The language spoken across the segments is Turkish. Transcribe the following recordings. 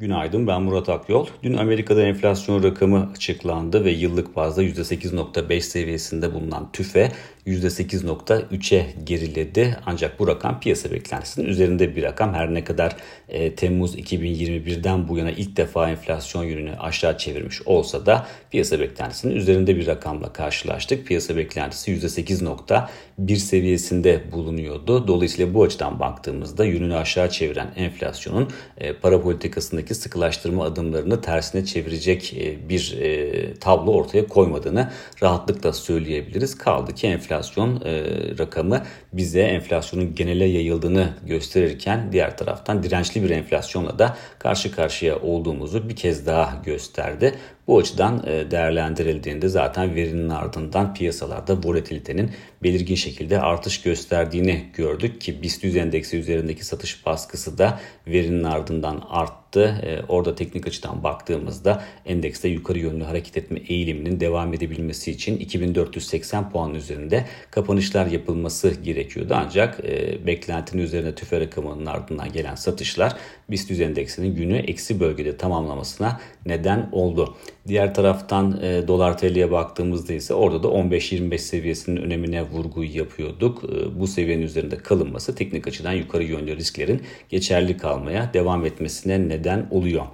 Günaydın ben Murat Akyol. Dün Amerika'da enflasyon rakamı açıklandı ve yıllık bazda %8.5 seviyesinde bulunan TÜFE %8.3'e geriledi. Ancak bu rakam piyasa beklentisinin üzerinde bir rakam. Her ne kadar e, Temmuz 2021'den bu yana ilk defa enflasyon yönünü aşağı çevirmiş olsa da piyasa beklentisinin üzerinde bir rakamla karşılaştık. Piyasa beklentisi %8.1 seviyesinde bulunuyordu. Dolayısıyla bu açıdan baktığımızda yönünü aşağı çeviren enflasyonun e, para politikasındaki sıkılaştırma adımlarını tersine çevirecek e, bir e, tablo ortaya koymadığını rahatlıkla söyleyebiliriz. Kaldı ki enflasyon enflasyon e, rakamı bize enflasyonun genele yayıldığını gösterirken diğer taraftan dirençli bir enflasyonla da karşı karşıya olduğumuzu bir kez daha gösterdi. Bu açıdan e, değerlendirildiğinde zaten verinin ardından piyasalarda volatilitenin belirgin şekilde artış gösterdiğini gördük ki BIST endeksi üzerindeki satış baskısı da verinin ardından arttı. E, orada teknik açıdan baktığımızda endekste yukarı yönlü hareket etme eğiliminin devam edebilmesi için 2480 puan üzerinde kapanışlar yapılması gerekiyordu. Ancak e, beklentinin üzerine tüfe rakamının ardından gelen satışlar BIST endeksinin günü eksi bölgede tamamlamasına neden oldu. Diğer taraftan e, dolar TL'ye baktığımızda ise orada da 15-25 seviyesinin önemine vurgu yapıyorduk. E, bu seviyenin üzerinde kalınması teknik açıdan yukarı yönlü risklerin geçerli kalmaya devam etmesine neden oluyor.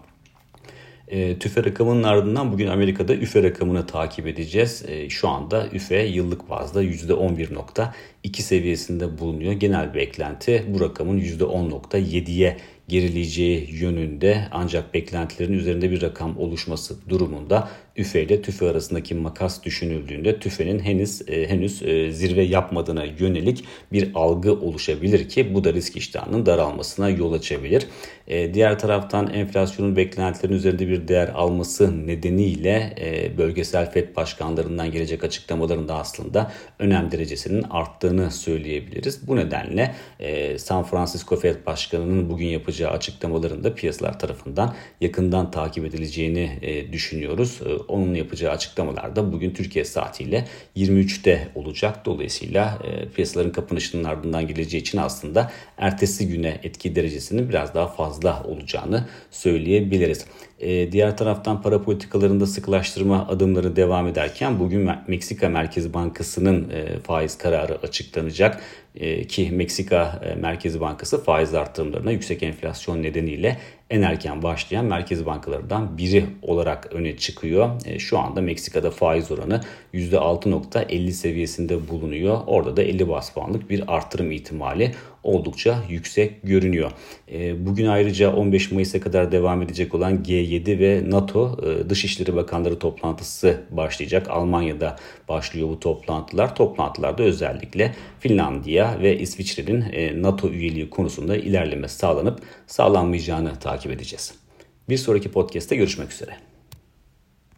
E, tüfe rakamının ardından bugün Amerika'da üfe rakamını takip edeceğiz. E, şu anda üfe yıllık bazda %11.2 seviyesinde bulunuyor. Genel beklenti bu rakamın %10.7'ye gerileyeceği yönünde ancak beklentilerin üzerinde bir rakam oluşması durumunda üfe ile tüfe arasındaki makas düşünüldüğünde tüfenin henüz e, henüz e, zirve yapmadığına yönelik bir algı oluşabilir ki bu da risk iştahının daralmasına yol açabilir. E, diğer taraftan enflasyonun beklentilerin üzerinde bir değer alması nedeniyle bölgesel FED başkanlarından gelecek açıklamaların da aslında önem derecesinin arttığını söyleyebiliriz. Bu nedenle San Francisco FED başkanının bugün yapacağı açıklamalarında piyasalar tarafından yakından takip edileceğini e, düşünüyoruz. E, onun yapacağı açıklamalar da bugün Türkiye saatiyle 23'te olacak. Dolayısıyla e, piyasaların kapanışının ardından geleceği için aslında ertesi güne etki derecesinin biraz daha fazla olacağını söyleyebiliriz. E, diğer taraftan para politikalarında sıkılaştırma adımları devam ederken bugün Meksika Merkez Bankası'nın faiz kararı açıklanacak ki Meksika Merkez Bankası faiz arttırımlarına yüksek enflasyon nedeniyle en erken başlayan merkez bankalarından biri olarak öne çıkıyor. E, şu anda Meksika'da faiz oranı %6.50 seviyesinde bulunuyor. Orada da 50 bas puanlık bir artırım ihtimali oldukça yüksek görünüyor. E, bugün ayrıca 15 Mayıs'a kadar devam edecek olan G7 ve NATO e, Dışişleri Bakanları toplantısı başlayacak. Almanya'da başlıyor bu toplantılar. Toplantılarda özellikle Finlandiya ve İsviçre'nin NATO üyeliği konusunda ilerleme sağlanıp sağlanmayacağını takip edeceğiz. Bir sonraki podcast'te görüşmek üzere.